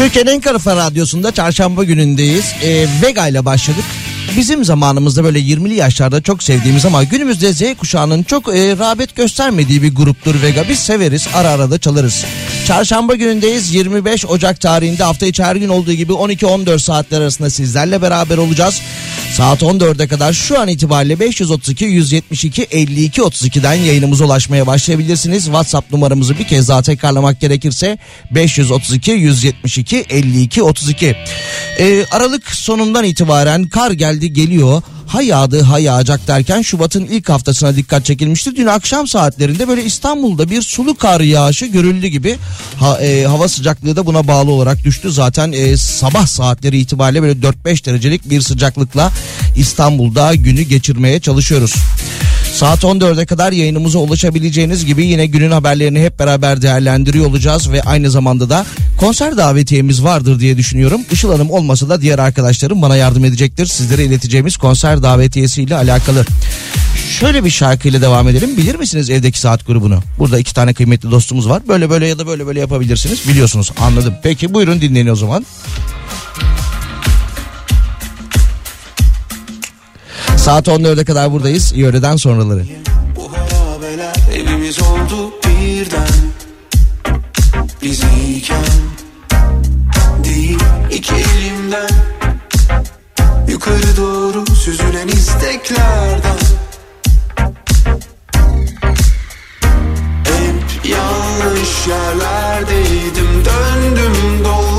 Türkiye'nin en Kafa Radyosu'nda çarşamba günündeyiz. Ee, Vega ile başladık. Bizim zamanımızda böyle 20'li yaşlarda çok sevdiğimiz ama günümüzde Z kuşağının çok e, rağbet göstermediği bir gruptur Vega. Biz severiz ara ara da çalarız. Çarşamba günündeyiz 25 Ocak tarihinde hafta içi her gün olduğu gibi 12-14 saatler arasında sizlerle beraber olacağız. Saat 14'e kadar şu an itibariyle 532 172 52 32'den yayınımıza ulaşmaya başlayabilirsiniz. WhatsApp numaramızı bir kez daha tekrarlamak gerekirse 532 172 52 32. Ee, Aralık sonundan itibaren kar geldi geliyor. Ha yağdı ha yağacak derken Şubat'ın ilk haftasına dikkat çekilmişti. Dün akşam saatlerinde böyle İstanbul'da bir sulu kar yağışı görüldü gibi. Ha, e, hava sıcaklığı da buna bağlı olarak düştü. Zaten e, sabah saatleri itibariyle böyle 4-5 derecelik bir sıcaklıkla İstanbul'da günü geçirmeye çalışıyoruz. Saat 14'e kadar yayınımıza ulaşabileceğiniz gibi yine günün haberlerini hep beraber değerlendiriyor olacağız ve aynı zamanda da konser davetiyemiz vardır diye düşünüyorum. Işıl Hanım olmasa da diğer arkadaşlarım bana yardım edecektir. Sizlere ileteceğimiz konser davetiyesiyle alakalı. Şöyle bir şarkıyla devam edelim. Bilir misiniz evdeki saat grubunu? Burada iki tane kıymetli dostumuz var. Böyle böyle ya da böyle böyle yapabilirsiniz. Biliyorsunuz anladım. Peki buyurun dinleyin o zaman. Saat 14'e kadar buradayız. İyi öğleden sonraları. Bu evimiz oldu birden Biz iyiken değil iki elimden Yukarı doğru süzülen isteklerden Hep yanlış yerlerdeydim Döndüm dolandım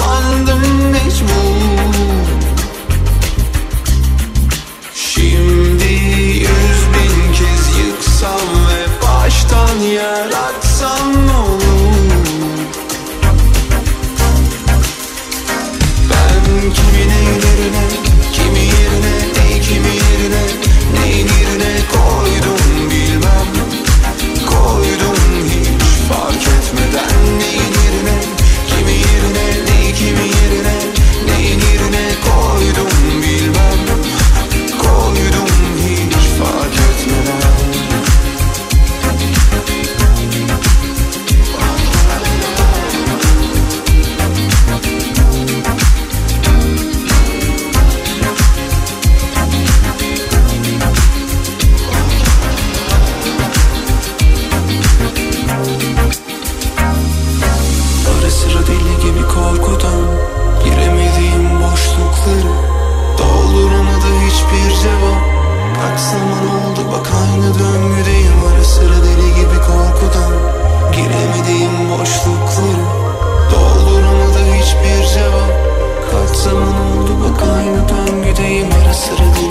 Sıra deli gibi korkudan Giremediğim boşlukları Dolduran adı hiçbir cevap. Kaç zaman oldu bak aynı döngüdeyim. Ara sıra deli gibi korkudan Giremediğim boşlukları Dolduran adı hiçbir cevap. Kaç zaman oldu bak aynı döngüdeyim. Ara sıra deli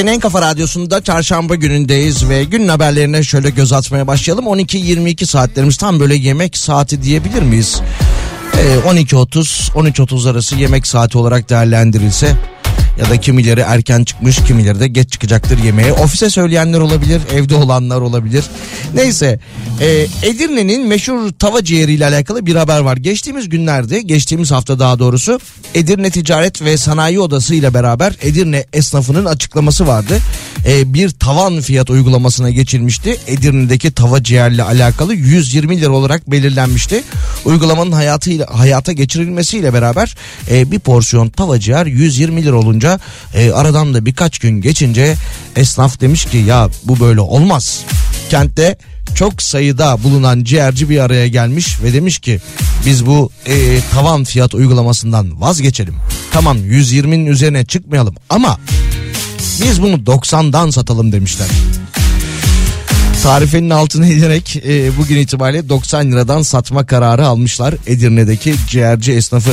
Türkiye'nin en kafa radyosunda çarşamba günündeyiz ve günün haberlerine şöyle göz atmaya başlayalım. 12-22 saatlerimiz tam böyle yemek saati diyebilir miyiz? Ee, 12.30 13.30 arası yemek saati olarak değerlendirilse ya da kimileri erken çıkmış kimileri de geç çıkacaktır yemeğe. Ofise söyleyenler olabilir evde olanlar olabilir. Neyse e, Edirne'nin meşhur tava ciğeriyle alakalı bir haber var. Geçtiğimiz günlerde geçtiğimiz hafta daha doğrusu Edirne Ticaret ve Sanayi Odası ile beraber Edirne esnafının açıklaması vardı. E, bir tavan fiyat uygulamasına geçilmişti. Edirne'deki tava ciğerle alakalı 120 lira olarak belirlenmişti. Uygulamanın hayatıyla hayata geçirilmesiyle beraber e, bir porsiyon tava ciğer 120 lira olunca e, aradan da birkaç gün geçince esnaf demiş ki ya bu böyle olmaz. Kentte çok sayıda bulunan ciğerci bir araya gelmiş ve demiş ki biz bu e, tavan fiyat uygulamasından vazgeçelim. Tamam 120'nin üzerine çıkmayalım ama biz bunu 90'dan satalım demişler. Tarifenin altına inerek e, bugün itibariyle 90 liradan satma kararı almışlar Edirne'deki ciğerci esnafı.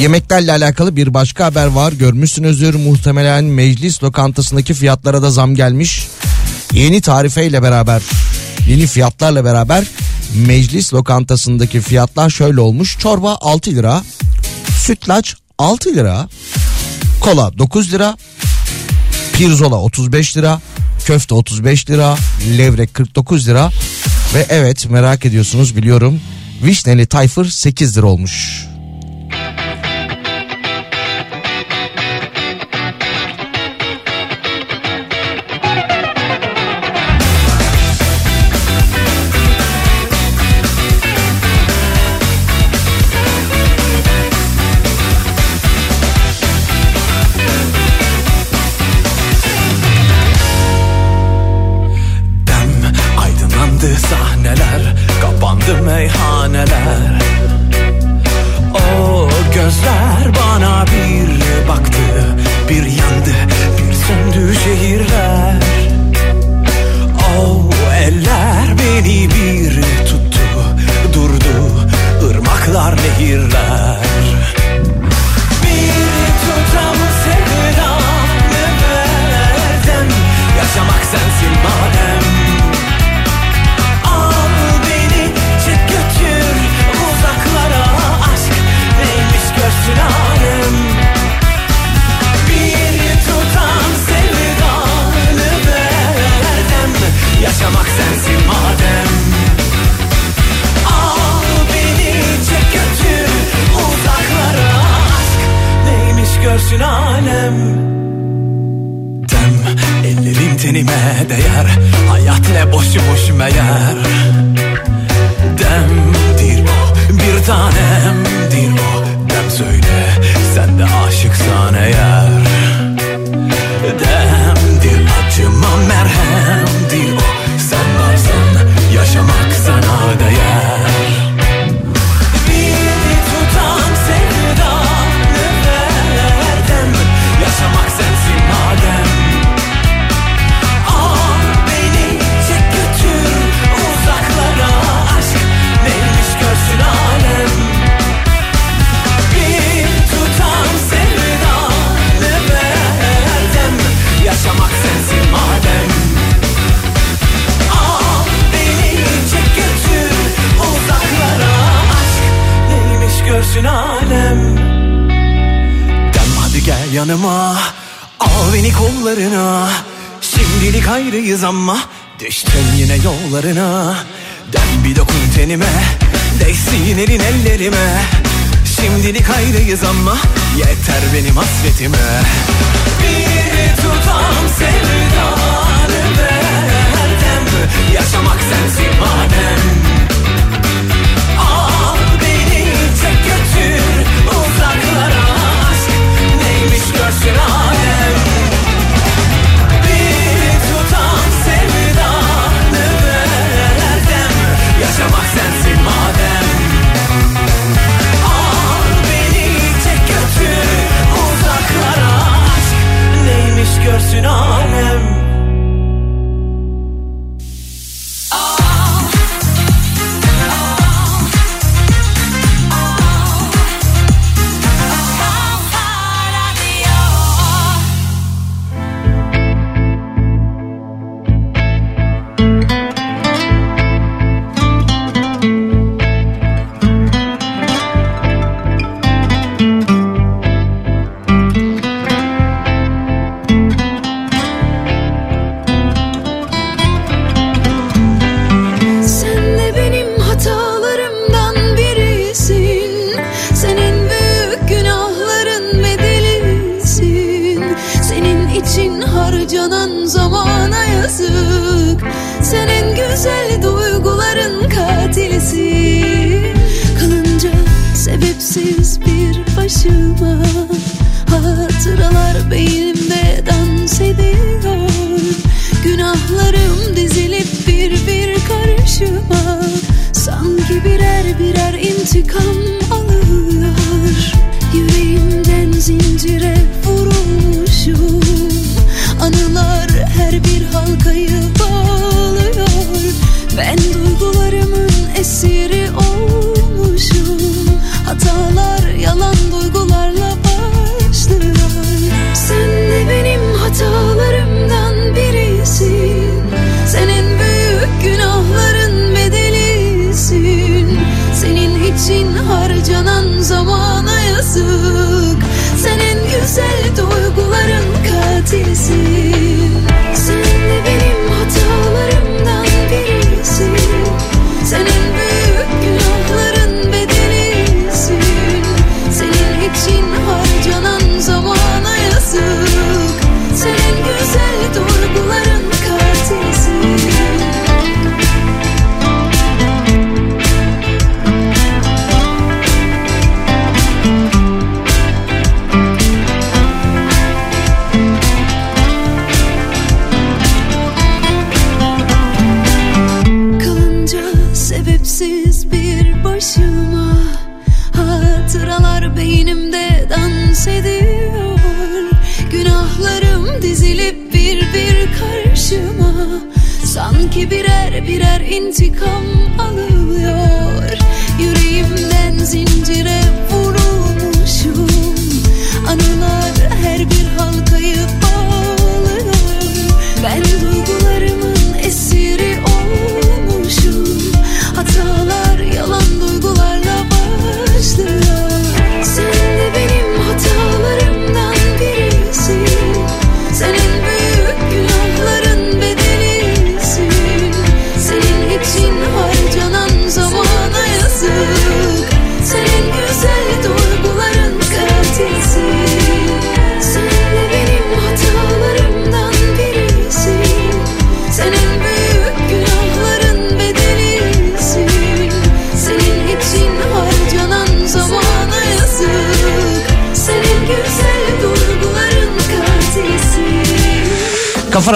Yemeklerle alakalı bir başka haber var. Görmüşsünüzdür muhtemelen meclis lokantasındaki fiyatlara da zam gelmiş. Yeni tarifeyle beraber, yeni fiyatlarla beraber meclis lokantasındaki fiyatlar şöyle olmuş. Çorba 6 lira, sütlaç 6 lira, kola 9 lira, pirzola 35 lira, köfte 35 lira, levrek 49 lira ve evet merak ediyorsunuz biliyorum vişneli tayfır 8 lira olmuş.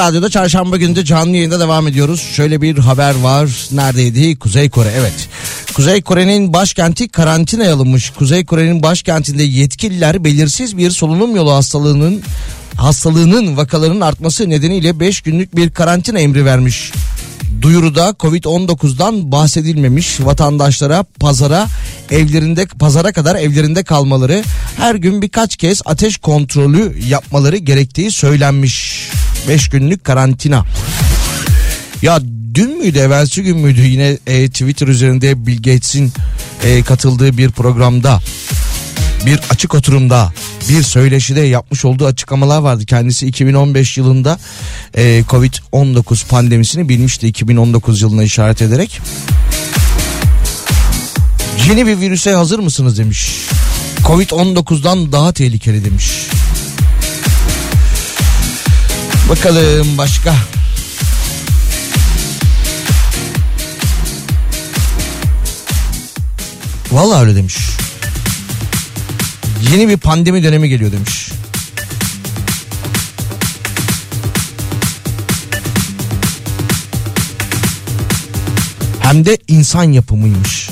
Radyo'da çarşamba günü de canlı yayında devam ediyoruz. Şöyle bir haber var. Neredeydi? Kuzey Kore. Evet. Kuzey Kore'nin başkenti karantinaya alınmış. Kuzey Kore'nin başkentinde yetkililer belirsiz bir solunum yolu hastalığının hastalığının vakalarının artması nedeniyle 5 günlük bir karantina emri vermiş. Duyuruda Covid-19'dan bahsedilmemiş vatandaşlara pazara evlerinde pazara kadar evlerinde kalmaları her gün birkaç kez ateş kontrolü yapmaları gerektiği söylenmiş. 5 günlük karantina. Ya dün müydü evvelsi gün müydü yine e, Twitter üzerinde Bill Gates'in e, katıldığı bir programda bir açık oturumda bir söyleşide yapmış olduğu açıklamalar vardı. Kendisi 2015 yılında e, Covid-19 pandemisini bilmişti 2019 yılına işaret ederek. Yeni bir virüse hazır mısınız demiş. Covid-19'dan daha tehlikeli demiş. Bakalım başka. Vallahi öyle demiş. Yeni bir pandemi dönemi geliyor demiş. Hem de insan yapımıymış.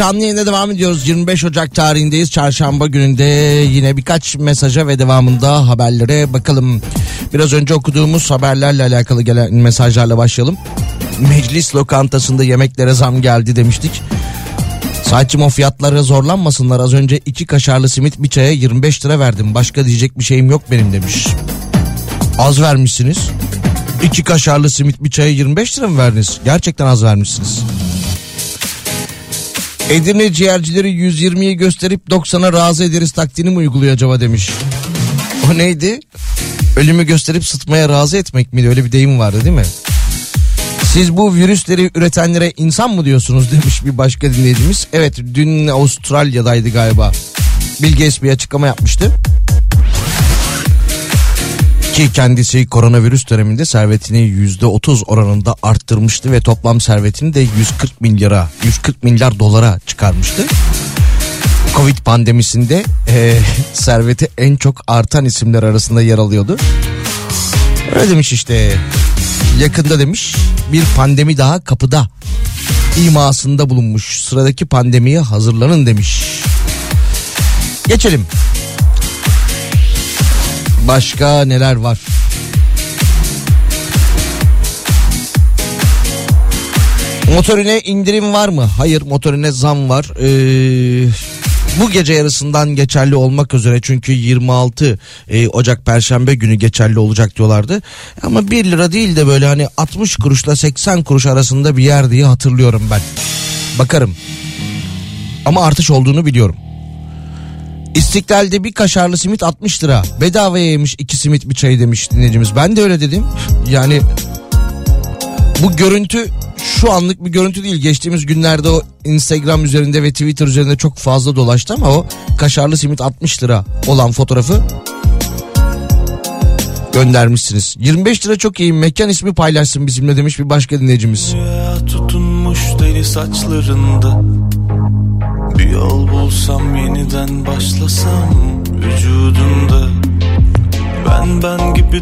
Canlı yayında devam ediyoruz. 25 Ocak tarihindeyiz. Çarşamba gününde yine birkaç mesaja ve devamında haberlere bakalım. Biraz önce okuduğumuz haberlerle alakalı gelen mesajlarla başlayalım. Meclis lokantasında yemeklere zam geldi demiştik. Saatçim o fiyatlara zorlanmasınlar. Az önce iki kaşarlı simit bir çaya 25 lira verdim. Başka diyecek bir şeyim yok benim demiş. Az vermişsiniz. İki kaşarlı simit bir çaya 25 lira mı verdiniz? Gerçekten az vermişsiniz. Edirne ciğercileri 120'yi gösterip 90'a razı ederiz taktiğini mi uyguluyor acaba demiş. O neydi? Ölümü gösterip sıtmaya razı etmek miydi? Öyle bir deyim vardı değil mi? Siz bu virüsleri üretenlere insan mı diyorsunuz demiş bir başka dinleyicimiz. Evet dün Avustralya'daydı galiba. Bill Gates bir açıklama yapmıştı. Ki kendisi koronavirüs döneminde servetini %30 oranında arttırmıştı ve toplam servetini de 140 milyara 140 milyar dolara çıkarmıştı. Covid pandemisinde e, serveti en çok artan isimler arasında yer alıyordu. Öyle demiş işte. Yakında demiş bir pandemi daha kapıda imasında bulunmuş. Sıradaki pandemiye hazırlanın demiş. Geçelim. Başka neler var? Motorine indirim var mı? Hayır motorine zam var. Ee, bu gece yarısından geçerli olmak üzere çünkü 26 e, Ocak Perşembe günü geçerli olacak diyorlardı. Ama 1 lira değil de böyle hani 60 kuruşla 80 kuruş arasında bir yer diye hatırlıyorum ben. Bakarım. Ama artış olduğunu biliyorum. İstiklal'de bir kaşarlı simit 60 lira. Bedavaya yemiş iki simit bir çay demiş dinleyicimiz. Ben de öyle dedim. Yani bu görüntü şu anlık bir görüntü değil. Geçtiğimiz günlerde o Instagram üzerinde ve Twitter üzerinde çok fazla dolaştı ama o kaşarlı simit 60 lira olan fotoğrafı göndermişsiniz. 25 lira çok iyi. Mekan ismi paylaşsın bizimle demiş bir başka dinleyicimiz. Ya tutunmuş deli saçlarında Bir yol bulsam yeniden başlasam Vücudunda Ben ben gibi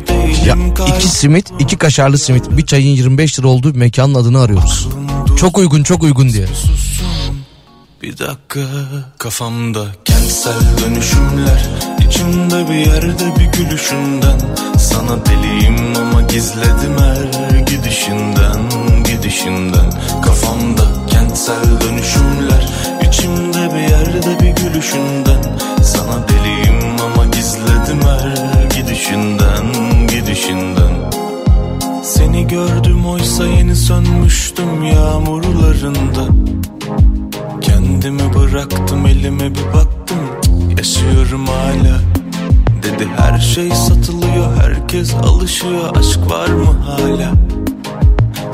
Ya değilim iki simit, iki kaşarlı simit, bir çayın 25 lira olduğu bir mekanın adını arıyoruz. Çok uygun, çok uygun diye. Bir dakika Kafamda kentsel dönüşümler. İçimde bir yerde bir gülüşünden. Sana deliyim ama gizledim her gidişinden Gidişinden. Kafamda kentsel dönüşümler İçimde bir yerde bir gülüşünden. Sana deliyim ama gizledim her gidişinden Gidişinden. Seni gördüm oysa yeni sönmüştüm yağmurlarında. Kendimi bıraktım elime bir baktım Yaşıyorum hala. Dedi her şey satılıyor herkes alışıyor Aşk var mı hala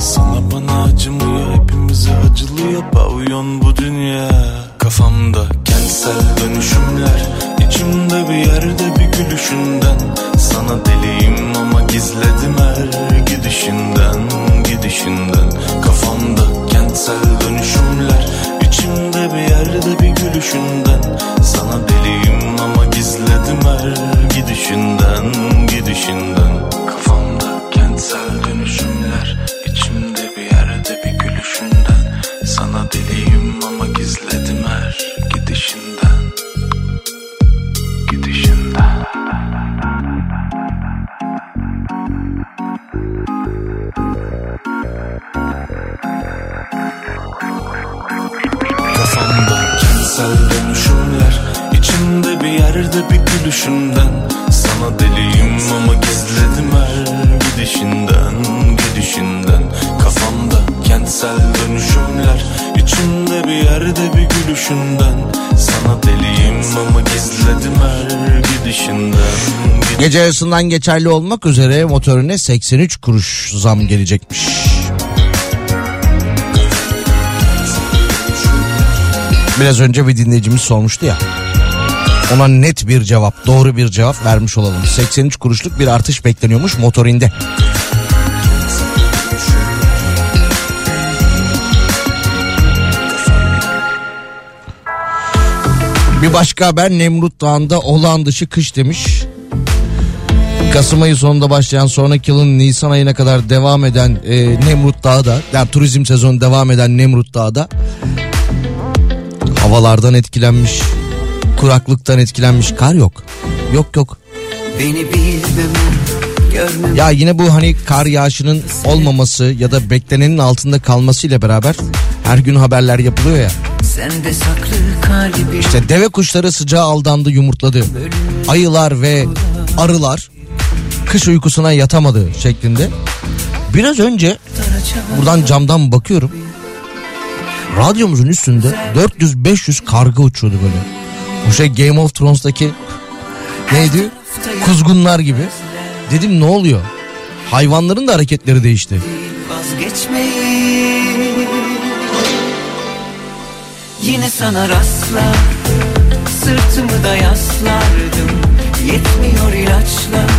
Sana bana acımıyor hepimize acılıyor. Pavyon bu dünya. Kafamda kentsel dönüşümler. İçimde bir yerde bir gülüşünden. Sana deliyim ama gizledim her gidişinden Gidişinden. Kafamda kentsel dönüşümler. İçimde bir yerde bir gülüşünden. Sana deliyim ama gizledim her gidişinden Gidişinden. Kafamda kentsel dönüşümler Kafamda kentsel dönüşümler İçimde bir yerde bir gülüşünden Sana deliyim ama gizledim her gidişinden Gidişinden. Kafamda kentsel dönüşümler İçimde bir yerde bir gülüşünden Sana deliyim ama gizledim her gidişinden Gece yarısından geçerli olmak üzere motorine 83 kuruş zam gelecekmiş. Biraz önce bir dinleyicimiz sormuştu ya. Ona net bir cevap, doğru bir cevap vermiş olalım. 83 kuruşluk bir artış bekleniyormuş motorinde. Bir başka haber Nemrut Dağı'nda olağan dışı kış demiş. Kasım ayı sonunda başlayan sonraki yılın Nisan ayına kadar devam eden e, Nemrut Dağı da yani turizm sezonu devam eden Nemrut Dağı da havalardan etkilenmiş, kuraklıktan etkilenmiş. Kar yok. Yok yok. Beni bilmem Ya yine bu hani kar yağışının olmaması ya da beklenenin altında kalmasıyla beraber her gün haberler yapılıyor ya. İşte deve kuşları sıcağa aldandı yumurtladı. Ayılar ve arılar kış uykusuna yatamadı şeklinde. Biraz önce buradan camdan bakıyorum. Radyomuzun üstünde 400-500 karga uçuyordu böyle. O şey Game of Thrones'taki neydi? Kuzgunlar gibi. Dedim ne oluyor? Hayvanların da hareketleri değişti. vazgeçmeyi Yine sana rastlar Sırtımı da yaslardım. Yetmiyor ilaçlar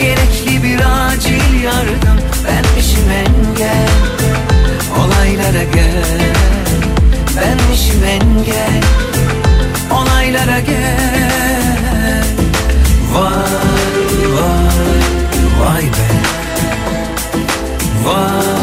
Gerekli bir acil yardım. Benmişim engel Olaylara gel. Benmişim engel Olaylara gel. Vay vay vay be. Vay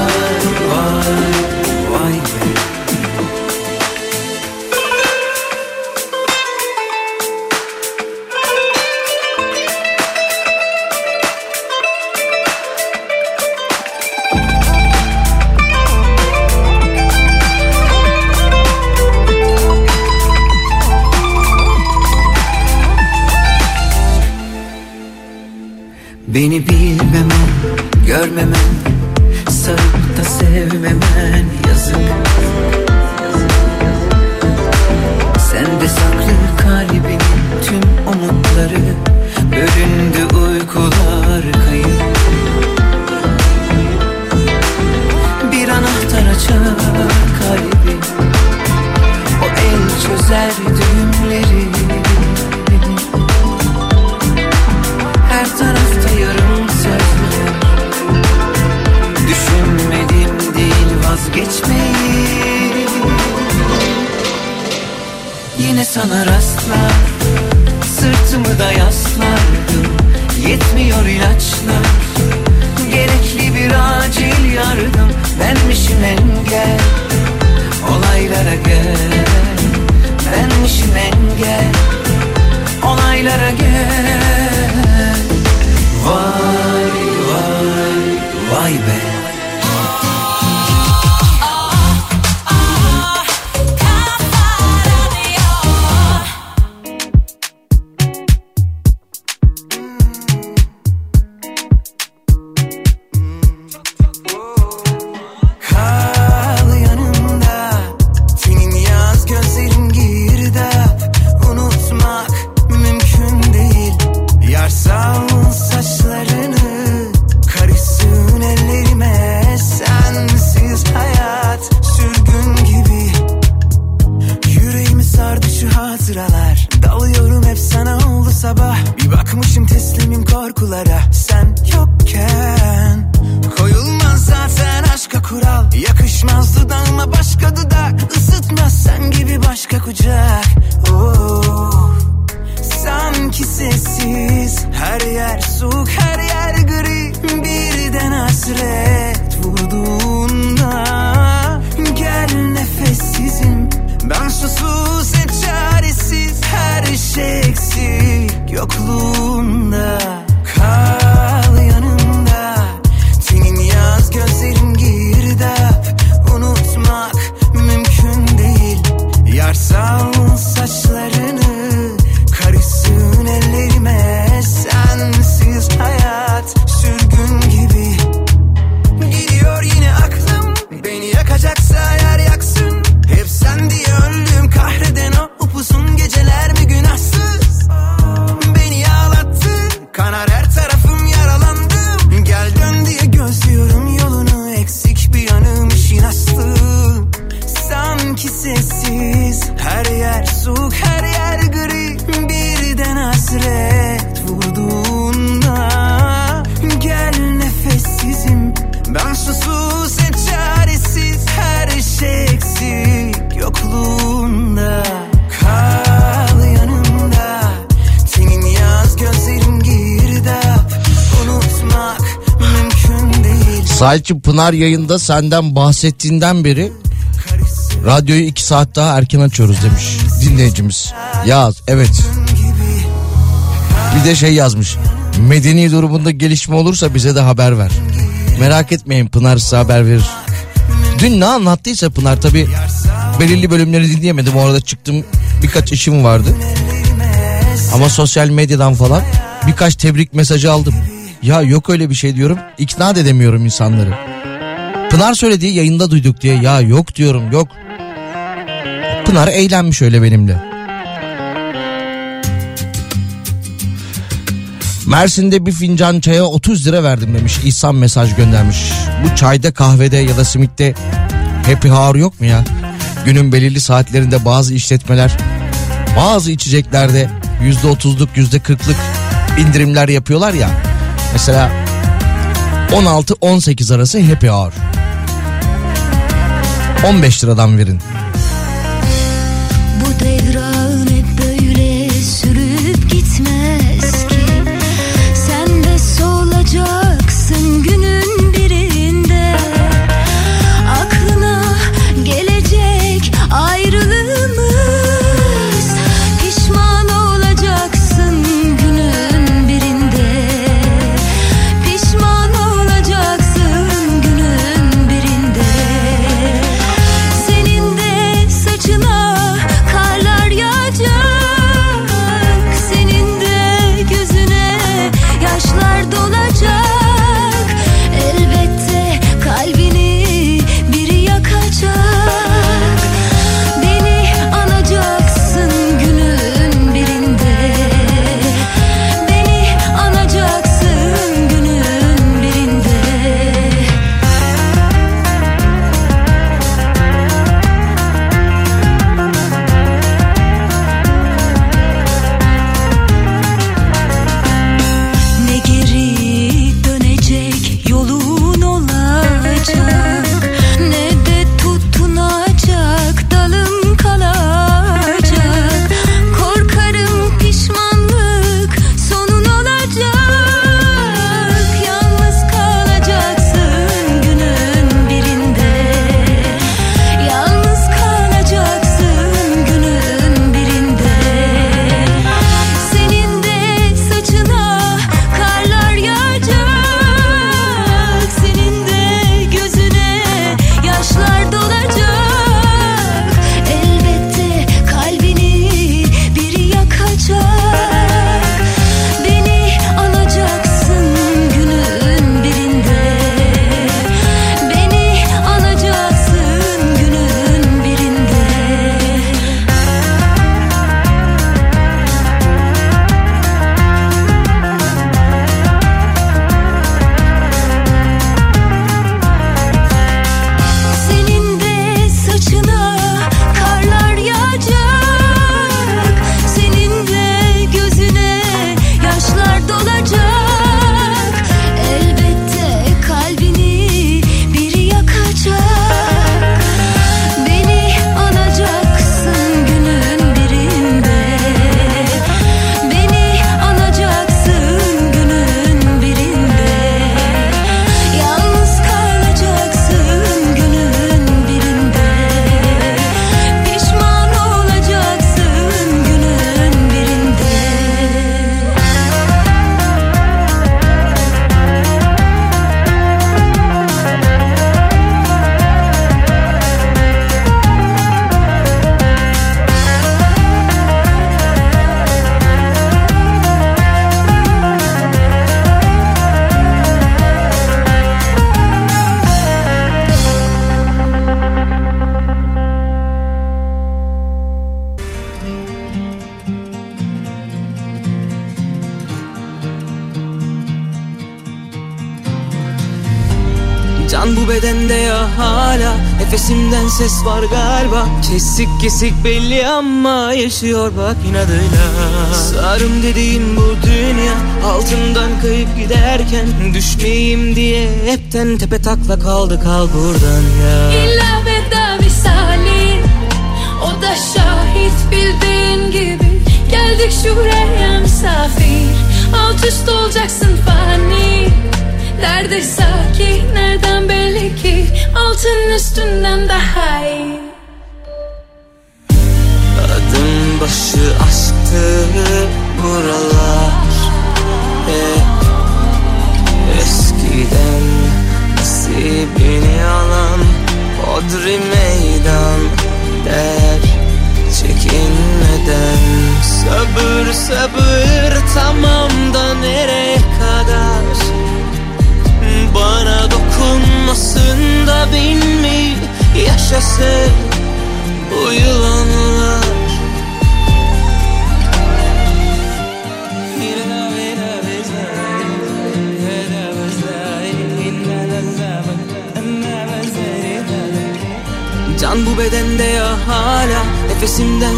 Beni bilmemen, görmemen Sarıp da sevmemen yazık Sende saklı kalbinin tüm umutları Bölündü uykular kayıp. Bir anahtar açar kalbi O el çözer Düşünmedim değil vazgeçmeyi. Yine sana rastlar Sırtımı da yaslardım. Yetmiyor ilaçlar Gerekli bir acil yardım. Benmişim engel Olaylara gel. Benmişim engel Olaylara gel. Vay vay vay be. Salçı Pınar yayında senden bahsettiğinden beri radyoyu iki saat daha erken açıyoruz demiş dinleyicimiz. Yaz evet. Bir de şey yazmış. Medeni durumunda gelişme olursa bize de haber ver. Merak etmeyin Pınar size haber verir. Dün ne anlattıysa Pınar tabi belirli bölümleri dinleyemedim. Orada çıktım birkaç işim vardı. Ama sosyal medyadan falan birkaç tebrik mesajı aldım. Ya yok öyle bir şey diyorum. İkna edemiyorum insanları. Pınar söylediği yayında duyduk diye ya yok diyorum yok. Pınar eğlenmiş öyle benimle. Mersin'de bir fincan çaya 30 lira verdim demiş. İhsan mesaj göndermiş. Bu çayda kahvede ya da simitte happy hour yok mu ya? Günün belirli saatlerinde bazı işletmeler bazı içeceklerde yüzde otuzluk yüzde kırklık indirimler yapıyorlar ya. Mesela 16-18 arası happy hour. 15 liradan verin. Ses var galiba. Kesik kesik belli ama yaşıyor bak inadıyla. Sarım dediğin bu dünya Altından kayıp giderken Düşmeyeyim diye hepten tepe takla kaldı kal buradan ya. İlla veda visali O da şahit bildiğin gibi. Geldik şuraya misafir Alt üst olacaksın fani. Nerede sakin nereden belli ki Altın üstünden daha iyi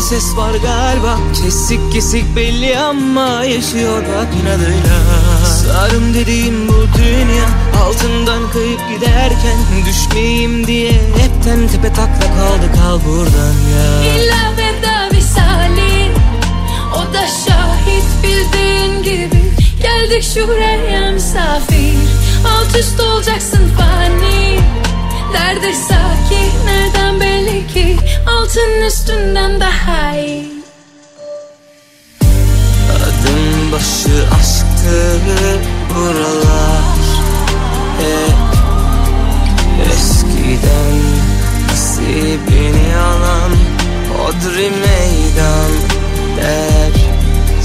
ses var galiba. Kesik kesik belli ama yaşıyor bak inadıyla Sarım dediğim bu dünya Altından kayıp giderken Düşmeyeyim diye hepten tepe takla kaldı. Kal buradan ya. İlla veda visali O da şahit bildiğin gibi. Geldik şuraya misafir Alt üst olacaksın Altın üstünden daha iyi. Adım başı aşktı buralar. Hep eskiden nasibini alan Hodri meydan der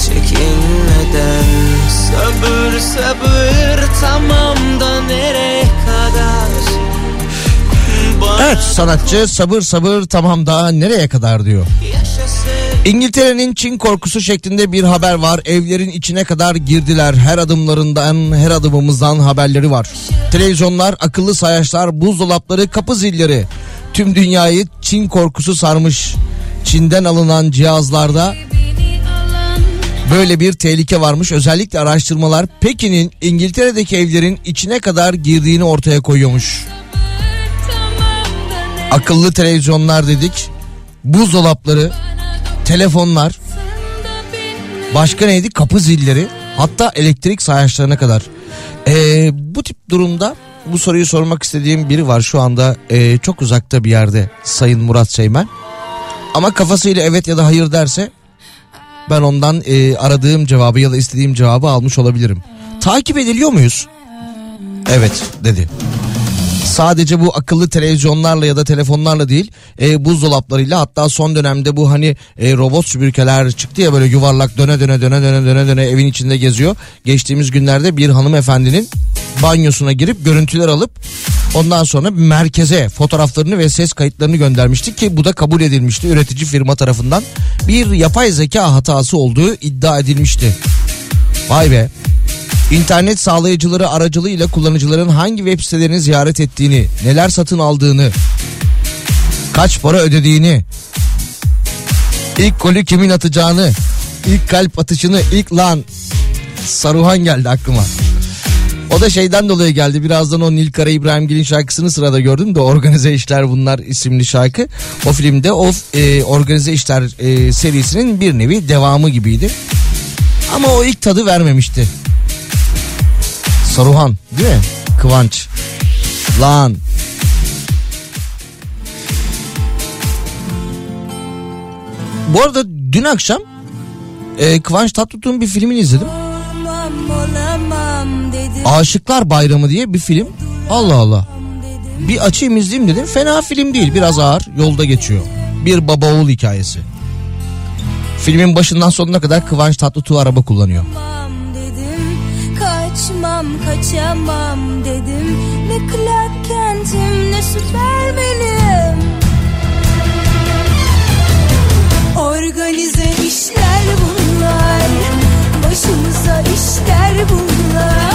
çekinmeden. Sabır sabır tamam da nereye kadar Evet sanatçı sabır sabır tamam daha nereye kadar diyor. İngiltere'nin Çin korkusu şeklinde bir haber var. Evlerin içine kadar girdiler. Her adımlarından, her adımımızdan haberleri var. Televizyonlar, akıllı sayaçlar, buzdolapları, kapı zilleri. Tüm dünyayı Çin korkusu sarmış. Çin'den alınan cihazlarda böyle bir tehlike varmış. Özellikle araştırmalar Pekin'in İngiltere'deki evlerin içine kadar girdiğini ortaya koyuyormuş. Akıllı televizyonlar dedik. Buzdolapları, telefonlar, Başka neydi? Kapı zilleri hatta elektrik sayaçlarına kadar. Ee, bu tip durumda bu soruyu sormak istediğim biri var şu anda ee, çok uzakta bir yerde Sayın Murat Seymen. Ama kafasıyla evet ya da hayır derse ben ondan ee, aradığım cevabı ya da istediğim cevabı almış olabilirim. Takip ediliyor muyuz? Evet dedi. Sadece bu akıllı televizyonlarla ya da telefonlarla değil e, buzdolaplarıyla hatta son dönemde bu hani e, robot süpürgeler çıktı ya böyle yuvarlak döne döne döne döne döne döne evin içinde geziyor. Geçtiğimiz günlerde bir hanımefendinin banyosuna girip görüntüler alıp ondan sonra merkeze fotoğraflarını ve ses kayıtlarını göndermiştik ki bu da kabul edilmişti üretici firma tarafından. Bir yapay zeka hatası olduğu iddia edilmişti. Vay be. İnternet sağlayıcıları aracılığıyla kullanıcıların hangi web sitelerini ziyaret ettiğini, neler satın aldığını, kaç para ödediğini, ilk golü kimin atacağını, ilk kalp atışını, ilk lan Saruhan geldi aklıma. O da şeyden dolayı geldi. Birazdan o Nil Kara İbrahimgil'in şarkısını sırada gördüm de Organize İşler Bunlar isimli şarkı. O filmde o e, Organize İşler e, serisinin bir nevi devamı gibiydi. Ama o ilk tadı vermemişti. Saruhan değil mi? Kıvanç. Lan. Bu arada dün akşam e, Kıvanç Tatlıtuğ'un bir filmini izledim. Aşıklar Bayramı diye bir film. Allah Allah. Bir açayım izleyeyim dedim. Fena film değil. Biraz ağır. Yolda geçiyor. Bir baba oğul hikayesi. Filmin başından sonuna kadar Kıvanç Tatlıtuğ araba kullanıyor. Kaçamam dedim. Ne Clark Kent'im ne Süpermen'im Organize işler bunlar. Başımıza işler bunlar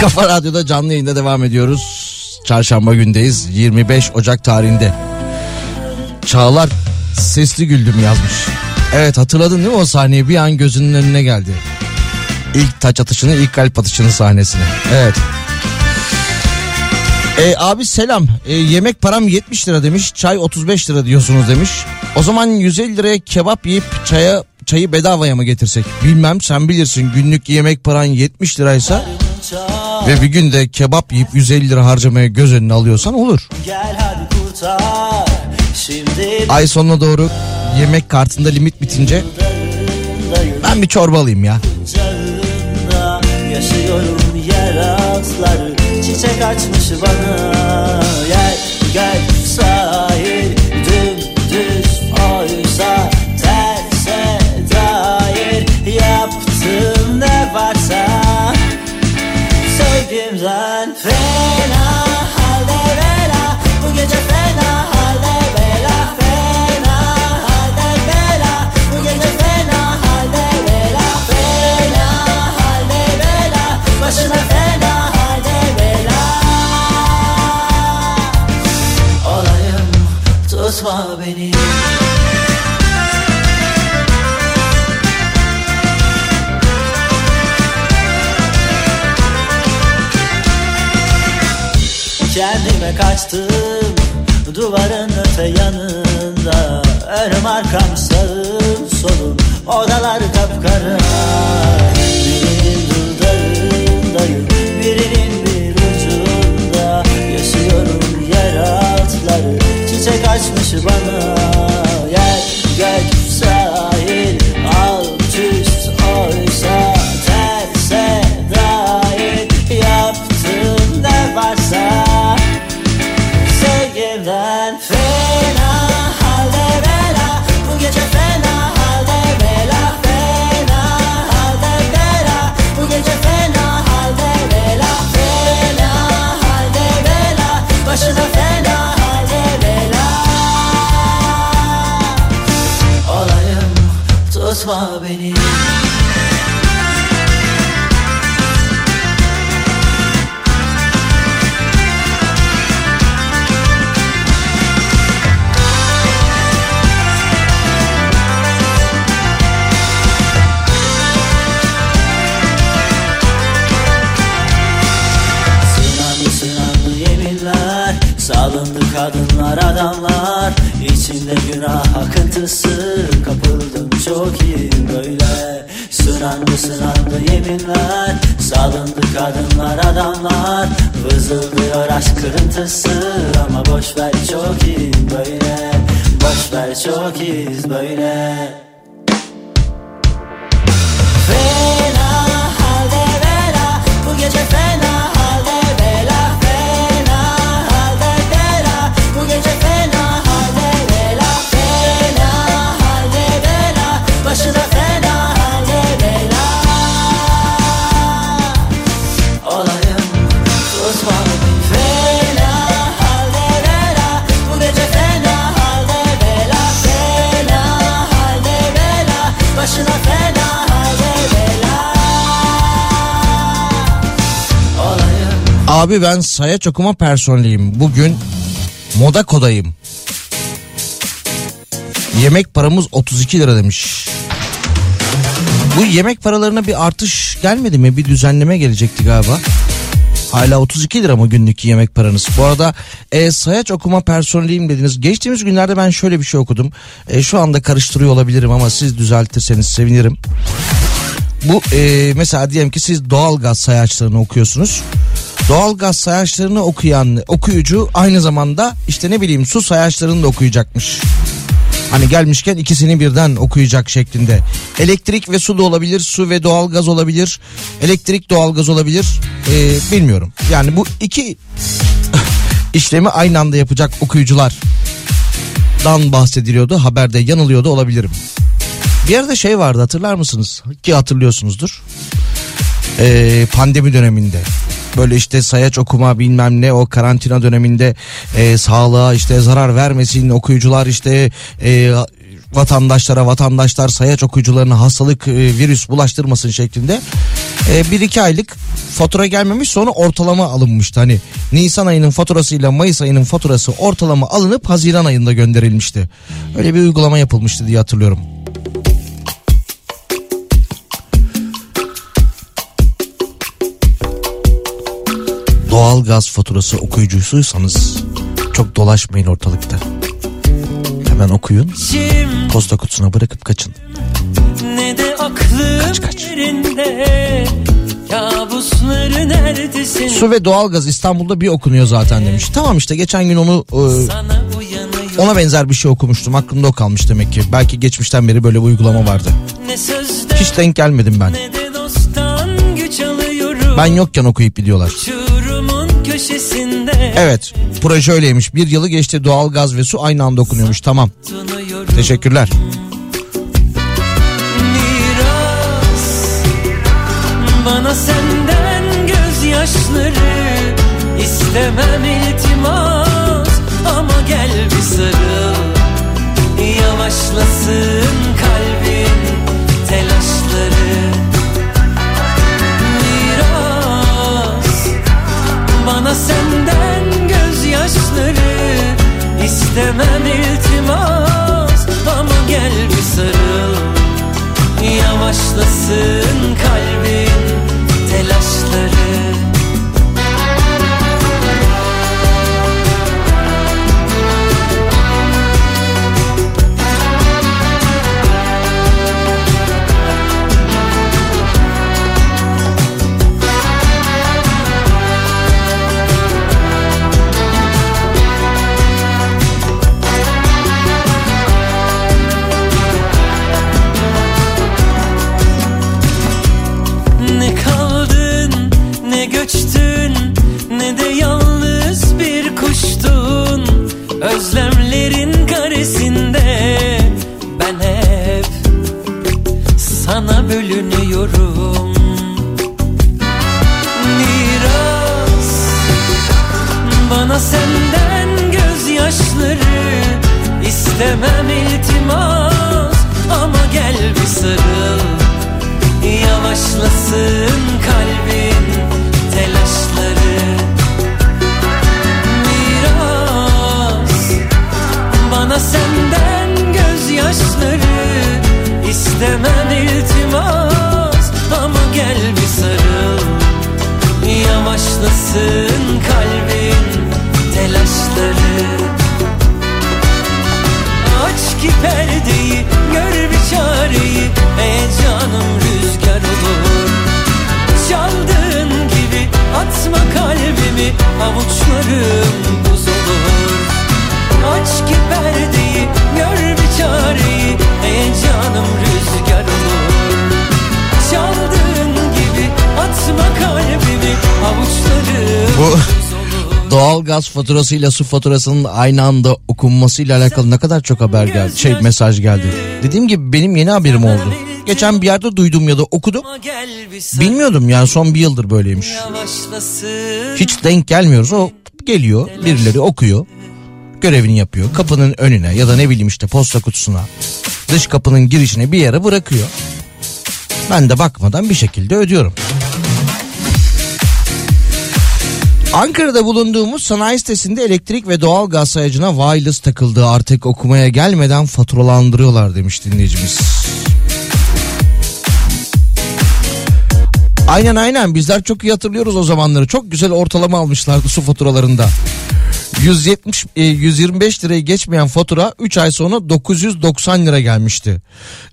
Kafa Radyo'da canlı yayında devam ediyoruz. Çarşamba gündeyiz. 25 Ocak tarihinde. Çağlar sesli güldüm yazmış. Evet hatırladın değil mi o sahneyi? Bir an gözünün önüne geldi. İlk taç atışını, ilk kalp atışının sahnesini. Evet. E, abi selam. E, yemek param 70 lira demiş. Çay 35 lira diyorsunuz demiş. O zaman 150 liraya kebap yiyip çaya çayı bedavaya mı getirsek? Bilmem sen bilirsin günlük yemek paran 70 liraysa ve bir günde kebap yiyip 150 lira harcamaya göz önüne alıyorsan olur. Gel hadi kurtar Şimdi Ay sonuna doğru yemek kartında limit bitince ben bir çorba alayım ya. Yaşıyorum yer altları Çiçek açmış bana Gel gel tutma beni. Kendime kaçtım Duvarın öte yanında. Önüm arkam sağım solum Odalar kapkara. Birinin dudağındayım Birinin Çiçek açmış bana Gel gel akıntısı Kapıldım çok iyi böyle. Sınandı sınandı yeminler Salındı kadınlar adamlar. Vızıldıyor aşk kırıntısı Ama boş ver çok iyi böyle. Boş ver çok iyiyiz böyle. Fena halde bela Bu gece fena halde bela. Fena halde bela Bu gece fena Abi ben sayaç okuma personeliyim. Bugün moda kodayım. Yemek paramız 32 lira demiş. Bu yemek paralarına bir artış gelmedi mi? Bir düzenleme gelecekti galiba. Hala 32 lira mı günlük yemek paranız? Bu arada e, sayaç okuma personeliyim dediniz. Geçtiğimiz günlerde ben şöyle bir şey okudum. E, şu anda karıştırıyor olabilirim ama siz düzeltirseniz sevinirim. Bu e, mesela diyelim ki siz doğalgaz sayaçlarını okuyorsunuz. Doğalgaz sayaçlarını okuyan okuyucu aynı zamanda işte ne bileyim su sayaçlarını da okuyacakmış. Hani gelmişken ikisini birden okuyacak şeklinde. Elektrik ve su da olabilir, su ve doğalgaz olabilir, elektrik doğalgaz olabilir. Ee, bilmiyorum. Yani bu iki işlemi aynı anda yapacak okuyuculardan bahsediliyordu. Haberde yanılıyordu olabilirim. Bir yerde şey vardı hatırlar mısınız? Ki hatırlıyorsunuzdur. Ee, pandemi döneminde böyle işte sayaç okuma bilmem ne o karantina döneminde e, sağlığa işte zarar vermesin okuyucular işte e, vatandaşlara vatandaşlar sayaç okuyucularına hastalık e, virüs bulaştırmasın şeklinde e, bir iki aylık fatura gelmemiş sonra ortalama alınmıştı. Hani Nisan ayının faturasıyla Mayıs ayının faturası ortalama alınıp Haziran ayında gönderilmişti. Öyle bir uygulama yapılmıştı diye hatırlıyorum. Doğal gaz faturası okuyucusuysanız çok dolaşmayın ortalıkta. Hemen okuyun. Posta kutusuna bırakıp kaçın. Ne de aklım Kaç, kaç. yerinde Su ve doğalgaz İstanbul'da bir okunuyor zaten demiş. Tamam işte geçen gün onu e, ona benzer bir şey okumuştum. Aklımda o kalmış demek ki. Belki geçmişten beri böyle bir uygulama vardı. Hiç denk gelmedim ben. Ben yokken okuyup gidiyorlar. Köşesinde Evet proje öyleymiş. Bir yılı geçti doğalgaz ve su aynı anda okunuyormuş. Tamam teşekkürler. Miras Bana senden gözyaşları istemem iltimas Ama gel bir sarıl Yavaşlasın kalbin telaşları Bana senden gözyaşları istemem iltimas. Ama gel bir sarıl Yavaşlasın kalbin telaşları sarıl Yavaşlasın kalbin telaşları. Miras Bana senden gözyaşları istemem iltimas. Ama gel bir sarıl Yavaşlasın kalbin telaşları. Aç ki perdeyi gör çareyi Heyecanım rüzgar olur Çaldığın gibi atma kalbimi Avuçlarım buz olur Aç ki perdeyi gör bir çareyi Heyecanım rüzgar olur Çaldığın gibi atma kalbimi Avuçlarım Bu- buz olur Doğalgaz faturasıyla su faturasının aynı anda okunmasıyla alakalı ne kadar çok haber geldi. Şey mesaj geldi. Dediğim gibi benim yeni haberim oldu. Geçen bir yerde duydum ya da okudum. Bilmiyordum yani son bir yıldır böyleymiş. Hiç denk gelmiyoruz. O geliyor birileri okuyor. Görevini yapıyor. Kapının önüne ya da ne bileyim işte posta kutusuna. Dış kapının girişine bir yere bırakıyor. Ben de bakmadan bir şekilde ödüyorum. Ankara'da bulunduğumuz sanayi sitesinde elektrik ve doğal gaz sayacına wireless takıldı. Artık okumaya gelmeden faturalandırıyorlar demiş dinleyicimiz. Aynen aynen bizler çok iyi hatırlıyoruz o zamanları. Çok güzel ortalama almışlardı su faturalarında. 170 e, 125 lirayı geçmeyen fatura 3 ay sonra 990 lira gelmişti.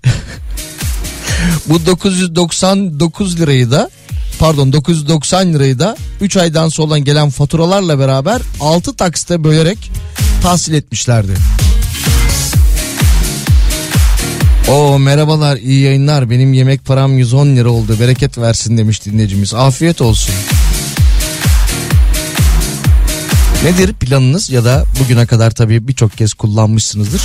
Bu 999 lirayı da pardon 990 lirayı da 3 aydan sonra gelen faturalarla beraber 6 taksite bölerek tahsil etmişlerdi. O merhabalar iyi yayınlar benim yemek param 110 lira oldu bereket versin demiş dinleyicimiz afiyet olsun. Nedir planınız ya da bugüne kadar tabii birçok kez kullanmışsınızdır.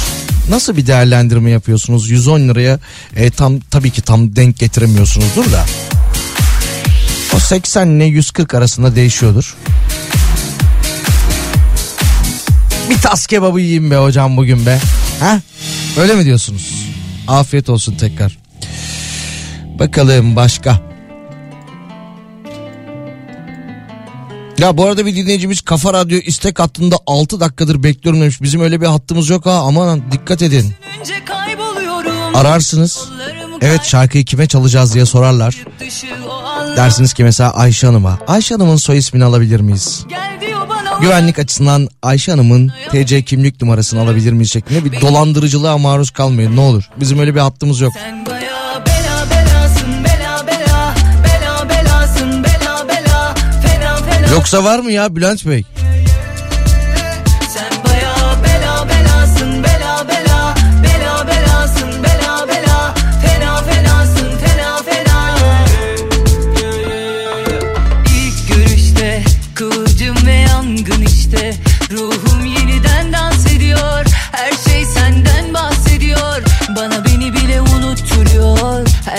Nasıl bir değerlendirme yapıyorsunuz? 110 liraya e, tam tabii ki tam denk getiremiyorsunuzdur da. O 80 ile 140 arasında değişiyordur. Bir tas kebabı yiyeyim be hocam bugün be. Ha? Öyle mi diyorsunuz? Afiyet olsun tekrar. Bakalım başka. Ya bu arada bir dinleyicimiz Kafa Radyo istek hattında 6 dakikadır bekliyorum demiş. Bizim öyle bir hattımız yok ha aman dikkat edin. Ararsınız. Evet şarkıyı kime çalacağız diye sorarlar. Dersiniz ki mesela Ayşe Hanım'a. Ayşe Hanım'ın soy ismini alabilir miyiz? Güvenlik açısından Ayşe Hanım'ın TC kimlik numarasını alabilir miyiz şeklinde bir dolandırıcılığa maruz kalmayın ne olur. Bizim öyle bir hattımız yok. Sen Yoksa var mı ya Bülent Bey?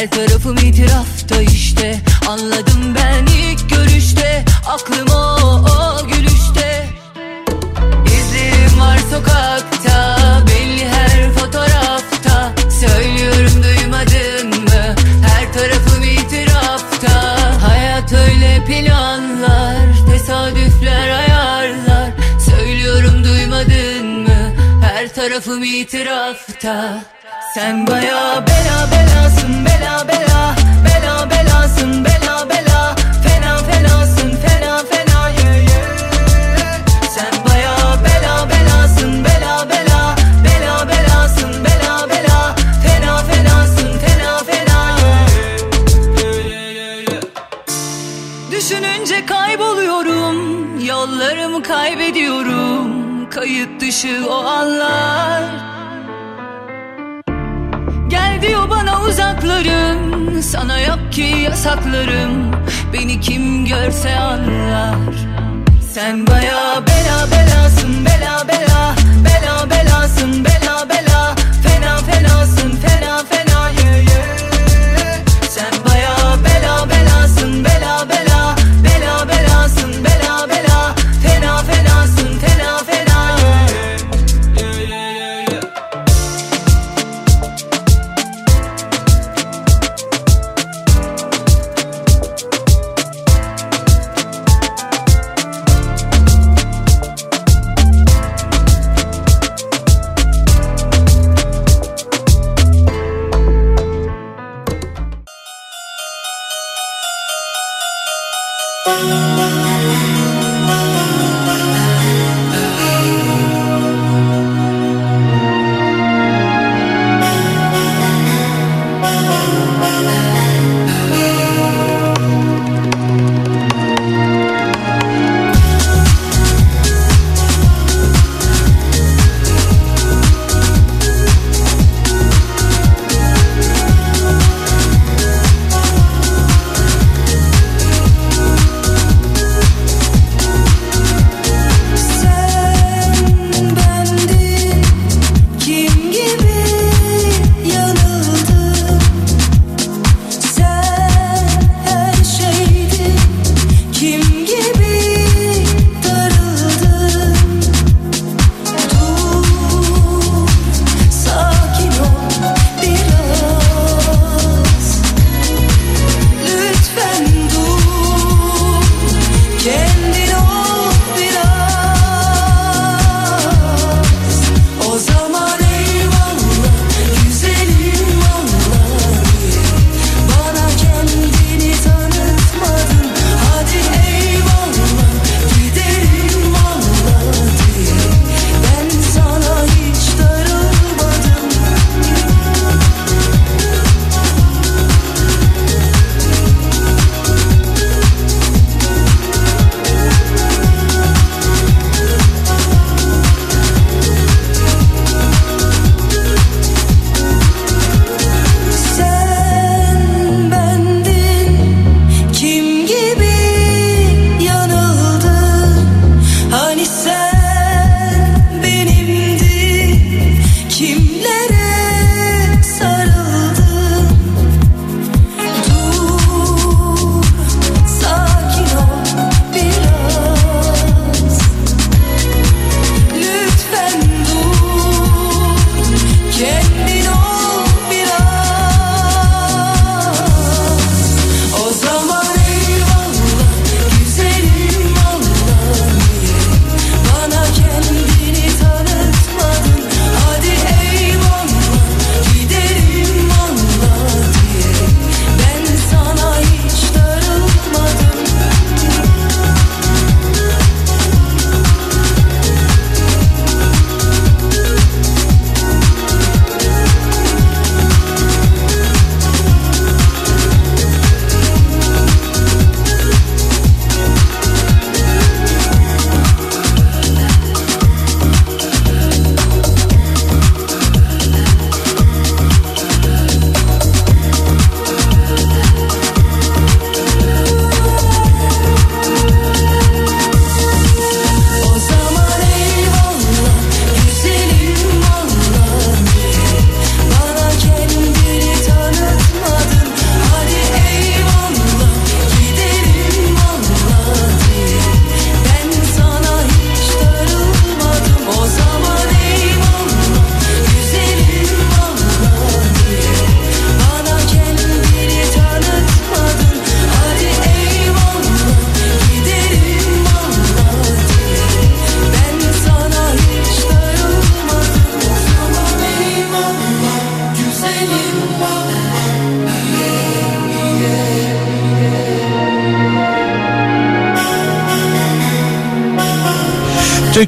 Her tarafım itirafta işte. Anladım ben ilk görüşte. Aklım o, o gülüşte. İzlerim var sokakta. Belli her fotoğrafta. Söylüyorum duymadın mı? Her tarafım itirafta. Hayat öyle planlar Tesadüfler ayarlar. Söylüyorum duymadın mı? Her tarafım itirafta Sen baya bela belasın bela bela Bela belasın bela bela. Fena fenasın fena fena. Sen baya bela belasın bela bela Bela belasın bela bela. Fena fenasın fena fena Düşününce kayboluyorum Yollarımı kaybediyorum. Kayıt dışı o anlar diyor bana uzaklarım Sana yok ki yasaklarım. Beni kim görse anlar. Sen baya bela belasın bela bela. Bela belasın bela bela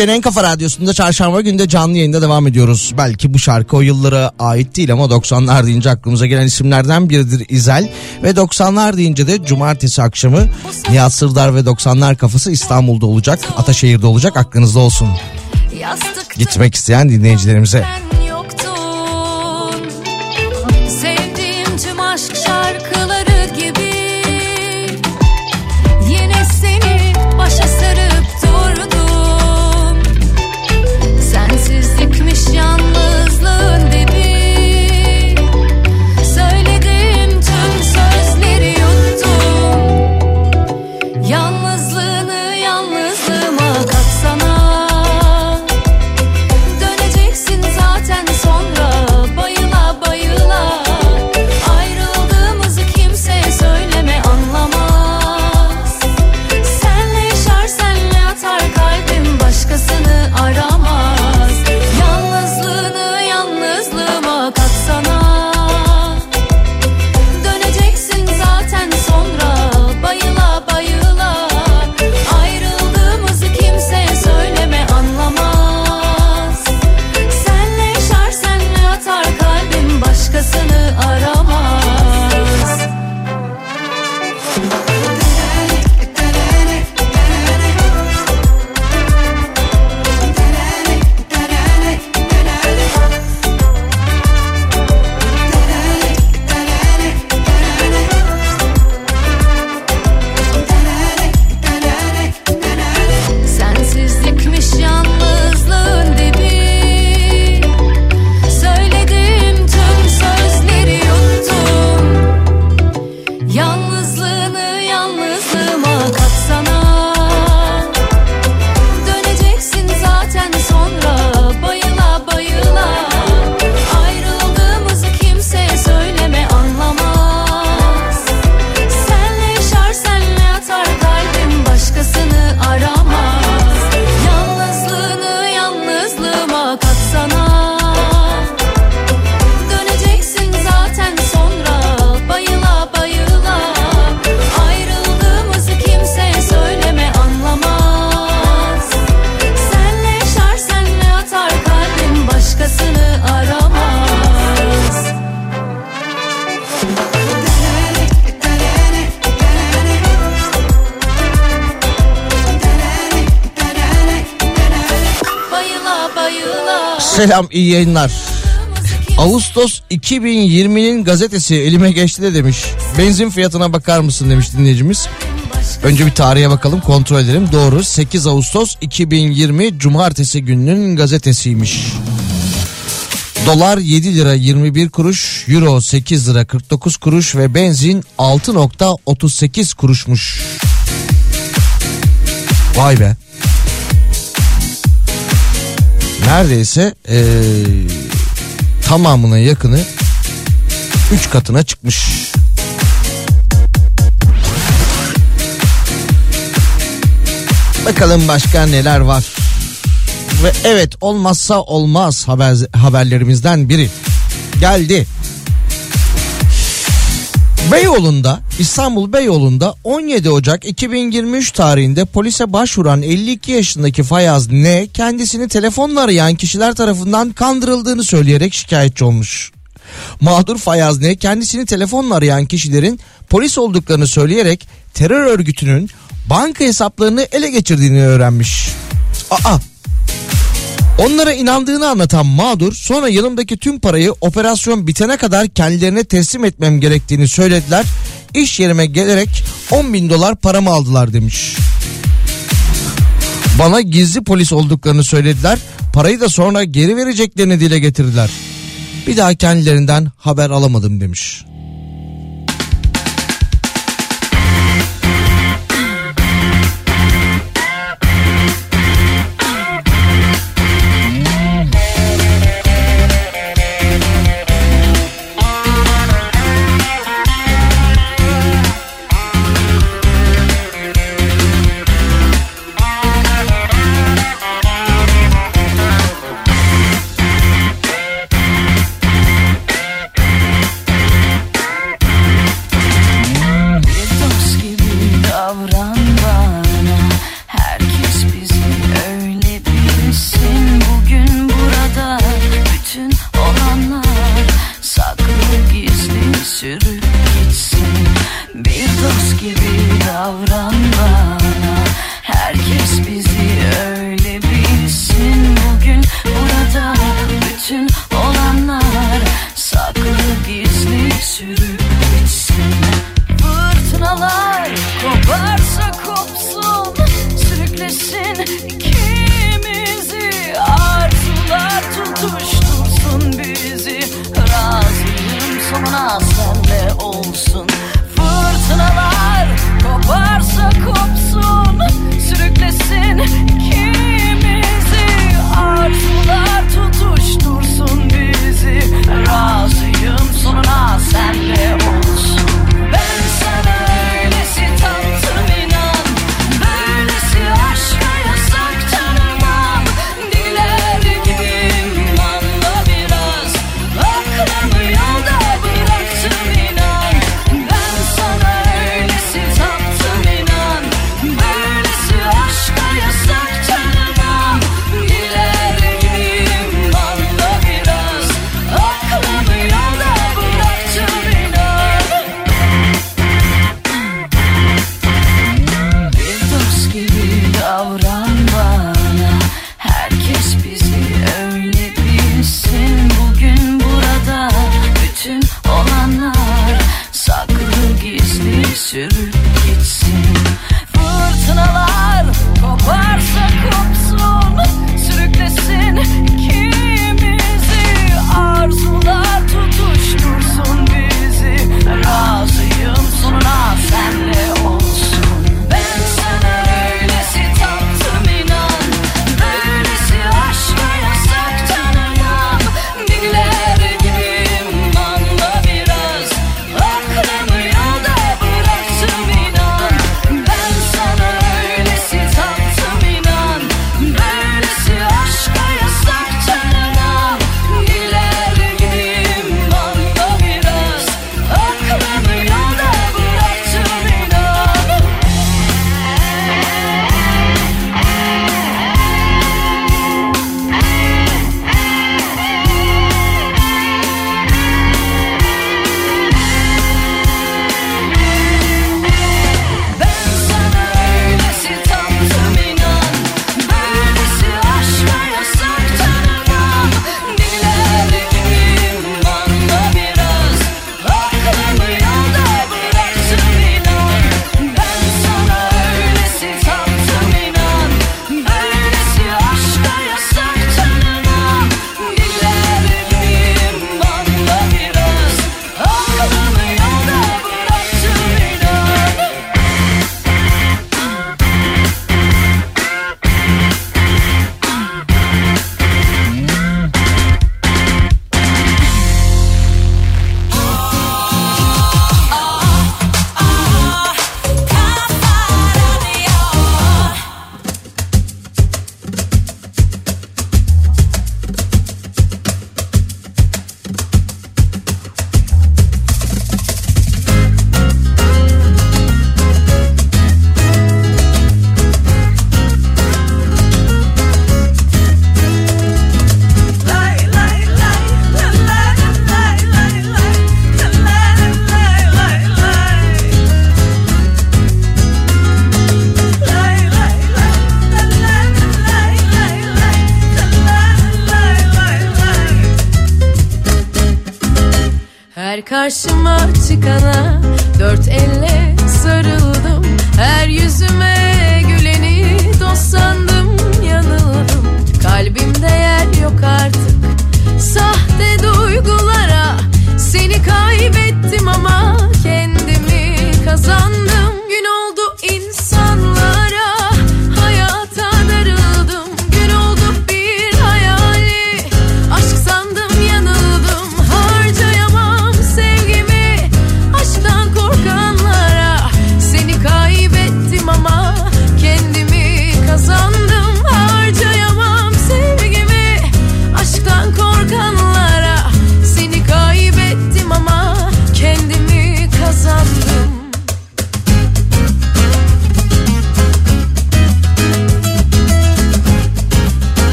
Türkiye'nin en kafa radyosunda çarşamba günde canlı yayında devam ediyoruz. Belki bu şarkı o yıllara ait değil ama 90'lar deyince aklımıza gelen isimlerden biridir İzel. Ve 90'lar deyince de cumartesi akşamı Nihat Sırdar ve 90'lar kafası İstanbul'da olacak. Ataşehir'de olacak aklınızda olsun. Gitmek isteyen dinleyicilerimize. Selam iyi yayınlar. Ağustos 2020'nin gazetesi elime geçti de demiş. Benzin fiyatına bakar mısın demiş dinleyicimiz. Önce bir tarihe bakalım kontrol edelim. Doğru 8 Ağustos 2020 Cumartesi gününün gazetesiymiş. Dolar 7 lira 21 kuruş, Euro 8 lira 49 kuruş ve benzin 6.38 kuruşmuş. Vay be. Neredeyse eee, tamamına yakını 3 katına çıkmış. Bakalım başka neler var. Ve evet olmazsa olmaz haber, haberlerimizden biri. Geldi. Beyoğlu'nda İstanbul Beyoğlu'nda 17 Ocak 2023 tarihinde polise başvuran 52 yaşındaki Fayaz N kendisini telefonla arayan kişiler tarafından kandırıldığını söyleyerek şikayetçi olmuş. Mağdur Fayaz N kendisini telefonla arayan kişilerin polis olduklarını söyleyerek terör örgütünün banka hesaplarını ele geçirdiğini öğrenmiş. Aa Onlara inandığını anlatan mağdur sonra yanımdaki tüm parayı operasyon bitene kadar kendilerine teslim etmem gerektiğini söylediler. İş yerime gelerek 10 bin dolar paramı aldılar demiş. Bana gizli polis olduklarını söylediler. Parayı da sonra geri vereceklerini dile getirdiler. Bir daha kendilerinden haber alamadım demiş.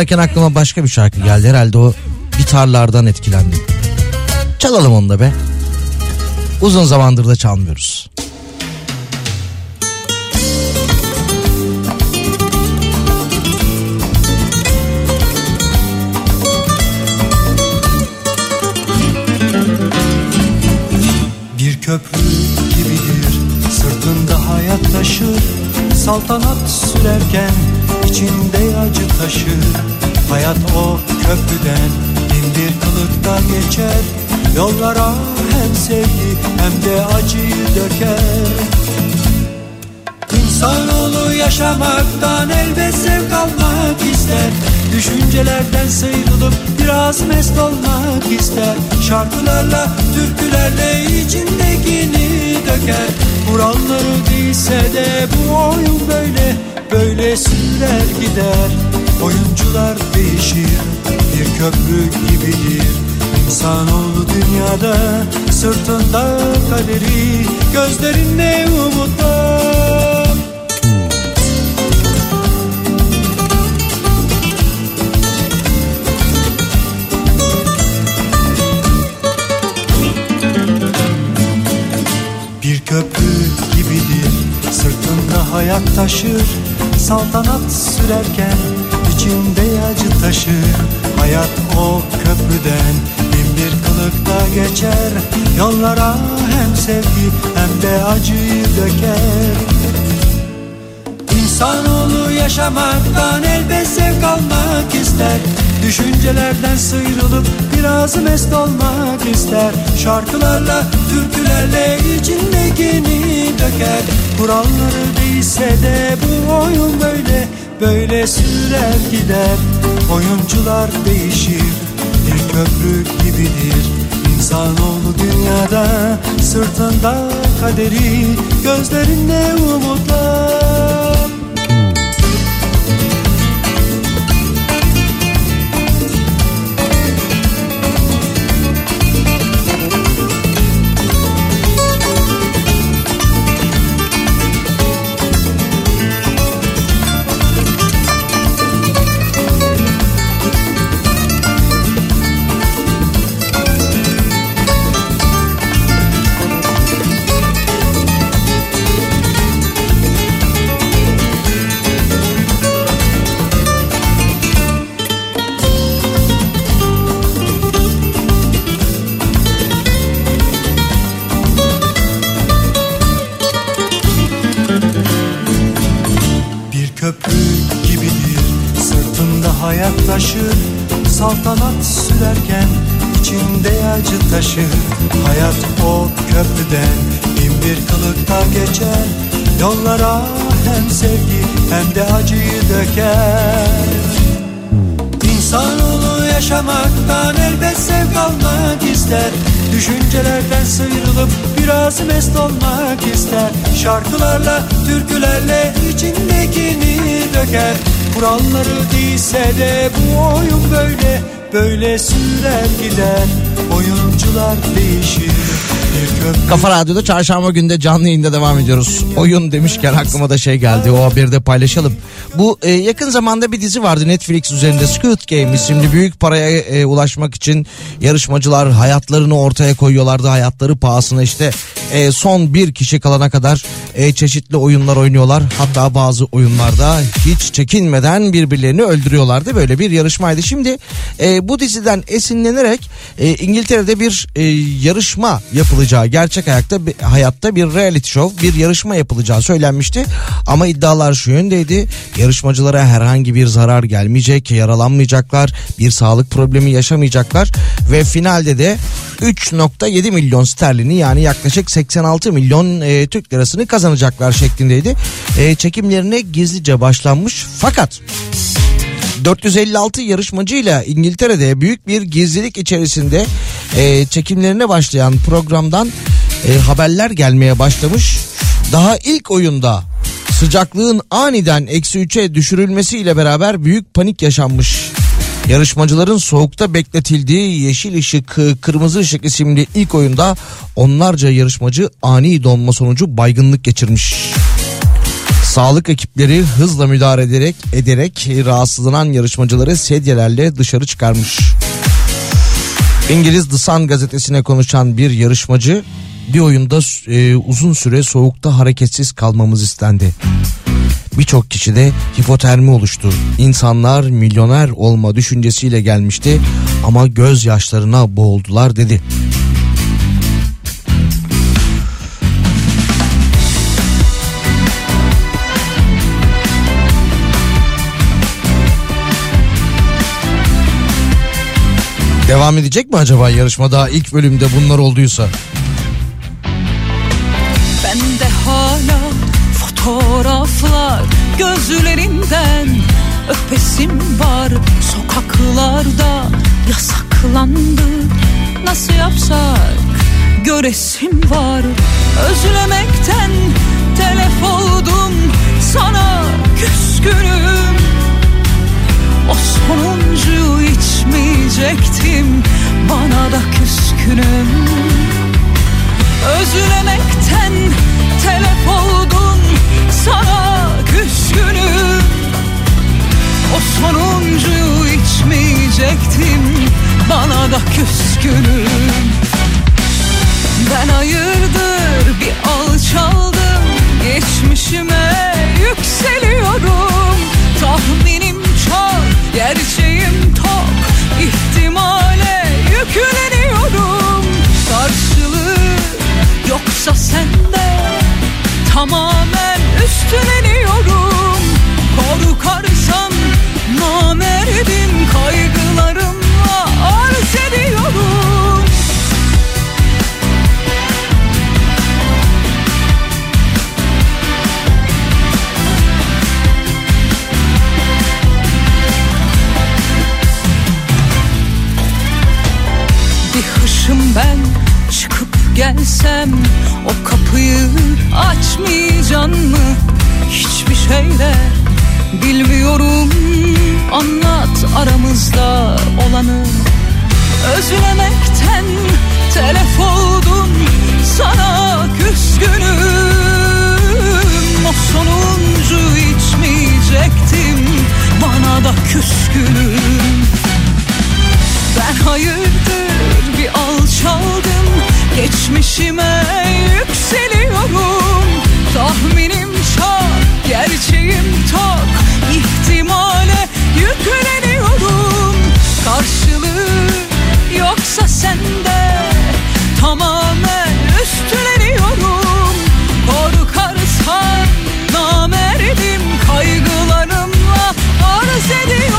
Dinlerken aklıma başka bir şarkı geldi. Herhalde o gitarlardan etkilendim. Çalalım onu da be. Uzun zamandır da çalmıyoruz. Yollara hem sevgi hem de acıyı döker. İnsanoğlu yaşamaktan elbet zevk almak ister. Düşüncelerden sıyrılıp biraz mest olmak ister. Şarkılarla, türkülerle içindekini döker. Kuralları değilse de bu oyun böyle Böyle sürer gider. Oyuncular değişir Bir köprü gibidir. İnsanoğlu dünyada Sırtında kaderi Gözlerinde umutlar. Bir köprü gibidir Sırtında hayat taşır. Saltanat sürerken içinde acı taşır. Hayat o köprüden kılıkta geçer. Yollara hem sevgi hem de acıyı döker. İnsanoğlu yaşamaktan elbet zevk almak ister. Düşüncelerden sıyrılıp biraz mest olmak ister. Şarkılarla, türkülerle içindekini döker. Kuralları değilse de bu oyun böyle Böyle sürer gider. Oyuncular değişir Bir köprü gibidir. İnsanoğlu dünyada Sırtında kaderi Gözlerinde umutlar taşır Saltanat sürerken içinde acı taşır Hayat o köprüden bin bir kılıkta geçer. Yollara hem sevgi hem de acıyı döker. İnsanoğlu yaşamaktan elbet zevk almak ister. Düşüncelerden sıyrılıp biraz mest olmak ister. Şarkılarla, türkülerle içindekini döker Kuralları değilse de bu oyun böyle böyle sürer gider Oyuncular değişir Kafa Radyo'da çarşamba günde canlı yayında devam ediyoruz. Oyun demişken aklıma da şey geldi. O haberi de paylaşalım. Bu e, yakın zamanda bir dizi vardı Netflix üzerinde Squid Game isimli büyük paraya e, ulaşmak için yarışmacılar hayatlarını ortaya koyuyorlardı. Hayatları pahasına işte e, son bir kişi kalana kadar e, çeşitli oyunlar oynuyorlar. Hatta bazı oyunlarda hiç çekinmeden birbirlerini öldürüyorlardı. Böyle bir yarışmaydı. Şimdi e, bu diziden esinlenerek e, İngiltere'de bir e, yarışma yapılacağı gerçek hayatta bir- hayatta bir reality show bir yarışma yapılacağı söylenmişti. Ama iddialar şu yöndeydi. Yarışmacılara herhangi bir zarar gelmeyecek, yaralanmayacaklar, bir sağlık problemi yaşamayacaklar ve finalde de 3.7 milyon sterlini yani yaklaşık 86 milyon e, Türk lirasını kazanacaklar şeklindeydi. E, çekimlerine gizlice başlanmış fakat 456 yarışmacıyla İngiltere'de büyük bir gizlilik içerisinde e, çekimlerine başlayan programdan e, haberler gelmeye başlamış. Daha ilk oyunda sıcaklığın aniden eksi 3'e düşürülmesiyle beraber büyük panik yaşanmış. Yarışmacıların soğukta bekletildiği yeşil ışık, kırmızı ışık isimli ilk oyunda onlarca yarışmacı ani donma sonucu baygınlık geçirmiş. Sağlık ekipleri hızla müdahale ederek ederek rahatsızlanan yarışmacıları sedyelerle dışarı çıkarmış. İngiliz The Sun gazetesine konuşan bir yarışmacı bir oyunda e, uzun süre soğukta hareketsiz kalmamız istendi. Birçok kişide hipotermi oluştu. İnsanlar milyoner olma düşüncesiyle gelmişti ama gözyaşlarına boğuldular dedi. Devam edecek mi acaba yarışma daha ilk bölümde bunlar olduysa? Fotoğraflar gözlerinden öpesim var sokaklarda yasaklandı. Nasıl yapsak? Göresim var özlemekten telef oldum sana küskünüm. O sonuncuyu içmeyecektim bana da küskünüm Özlemekten telef oldum sana küskünüm. O sonuncuyu içmeyecektim bana da küskünüm. Ben hayırdır bir alçaldım geçmişime yükseliyorum Tahminim çok gerçeğim tok ihtimale yükleniyorum. Karşılığı yoksa sende tamamen üstleniyorum. Korkarsam namerdim kaygılarımla arz ediyorum gelsem O kapıyı açmayacan mı? Hiçbir şeyler bilmiyorum. Anlat aramızda olanı. Özlemekten telef oldum Sana küskünüm. O sonuncu içmeyecektim Bana da küskünüm. Ben hayırdır bir alçaldım Geçmişime yükseliyorum. Tahminim çok gerçeğim tok ihtimale yükleniyorum. Karşılığı yoksa sende Tamamen üstleniyorum Korkarsan namerdim Kaygılarımla arz ediyorum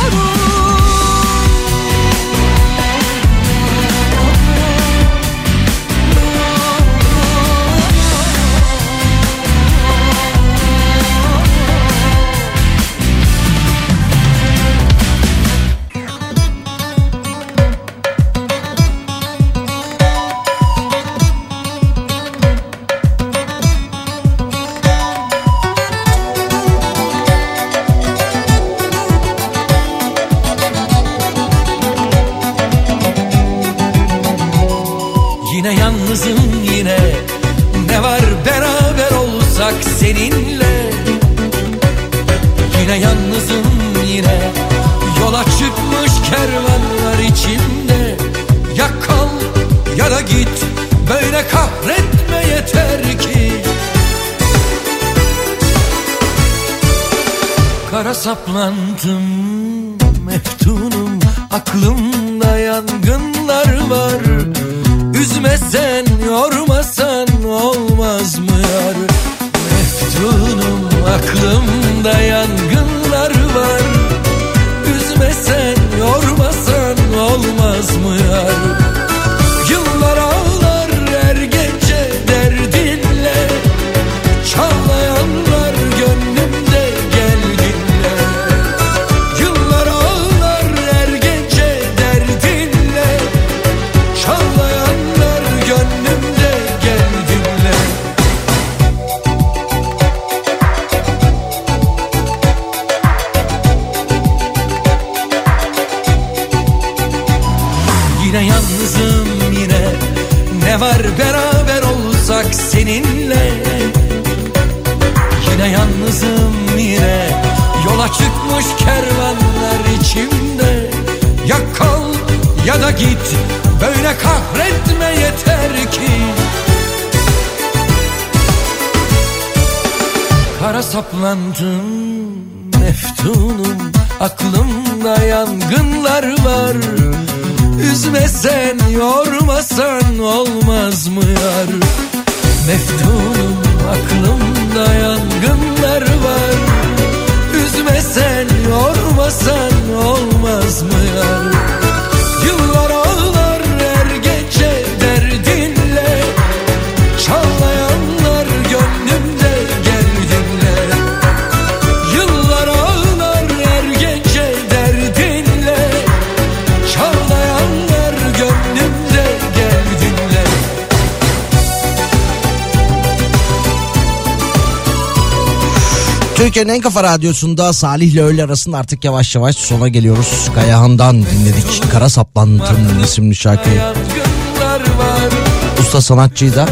saplandım yalnızım yine. Ne var beraber olsak seninle? Yine yalnızım yine. Yola çıkmış kervanlar içimde. Ya kal ya da git. Böyle kahretme yeter ki. Kara saplandım meftunum Aklımda yangınlar var Üzmesen yormasan olmaz mı yar? Meftunum aklımda yangınlar var. Üzmesen yormasan olmaz mı yar Türkiye'nin en kafa radyosunda Salih ile öğle arasında artık yavaş yavaş sona geliyoruz. Kayahan'dan dinledik. Kara Saplantım isimli şarkıyı. Usta sanatçıyı da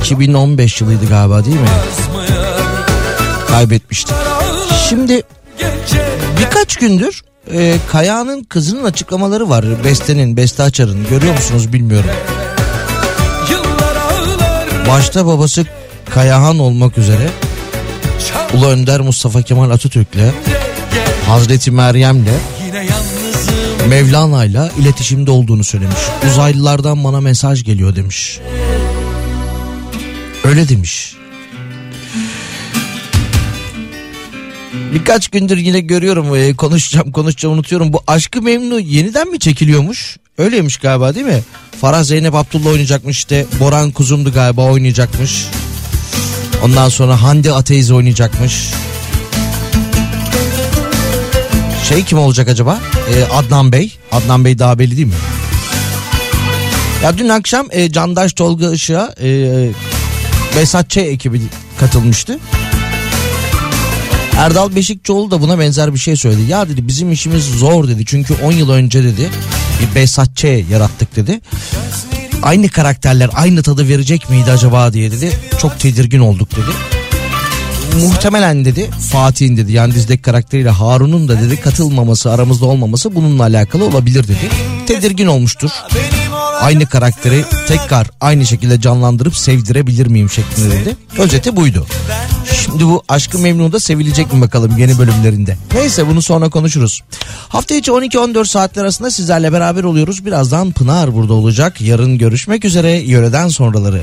2015 yılıydı galiba değil mi? Kaybetmiştik. Şimdi birkaç gündür e, Kaya'nın kızının açıklamaları var. Beste'nin, Beste Açar'ın. Görüyor musunuz bilmiyorum. Başta babası Kayahan olmak üzere Ulu Önder Mustafa Kemal Atatürk'le Hazreti Meryem'le Mevlana'yla iletişimde olduğunu söylemiş. Uzaylılardan bana mesaj geliyor demiş. Öyle demiş. Birkaç gündür yine görüyorum e, konuşacağım konuşacağım unutuyorum. Bu Aşkı Memnu yeniden mi çekiliyormuş? Öyleymiş galiba değil mi? Farah Zeynep Abdullah oynayacakmış işte. Boran Kuzum'du galiba oynayacakmış. Ondan sonra Hande Ateiz oynayacakmış. Şey kim olacak acaba? Ee, Adnan Bey. Adnan Bey daha belli değil mi? Ya dün akşam e, Candaş Tolga Işık'a e, Besat ekibi katılmıştı. Erdal Beşikçioğlu da buna benzer bir şey söyledi. Ya dedi bizim işimiz zor dedi. Çünkü 10 yıl önce dedi bir Besat yarattık dedi. Aynı karakterler aynı tadı verecek miydi acaba diye dedi. Çok tedirgin olduk dedi. Muhtemelen dedi Fatih'in dedi yani dizdeki karakteriyle Harun'un da dedi katılmaması aramızda olmaması bununla alakalı olabilir dedi. Tedirgin olmuştur. Aynı karakteri tekrar aynı şekilde canlandırıp sevdirebilir miyim şeklinde dedi. Özeti buydu. Şimdi bu Aşkı Memnu'da sevilecek mi bakalım yeni bölümlerinde. Neyse bunu sonra konuşuruz. Hafta içi 12-14 saatler arasında sizlerle beraber oluyoruz. Birazdan Pınar burada olacak. Yarın görüşmek üzere yöreden sonraları.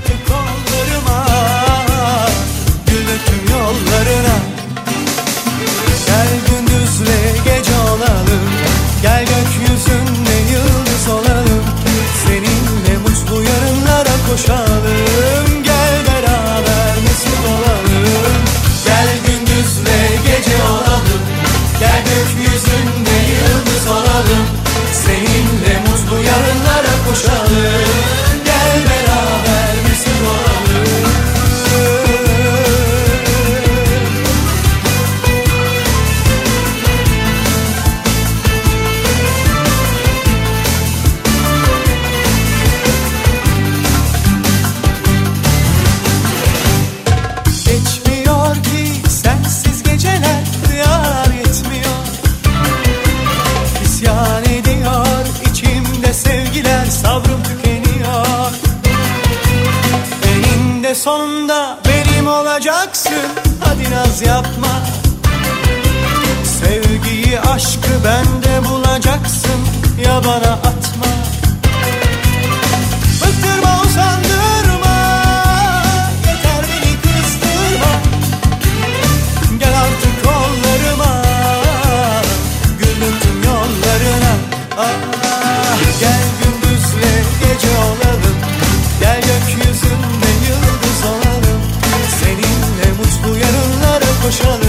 Aşkı bende bulacaksın Ya bana atma. Bıktırma usandırma Yeter beni kızdırma. Gel artık kollarıma Güldüm tüm yollarına. Ah, Gel gündüzle gece olalım Gel gökyüzünde yıldız olalım. Seninle mutlu yarınlara koşalım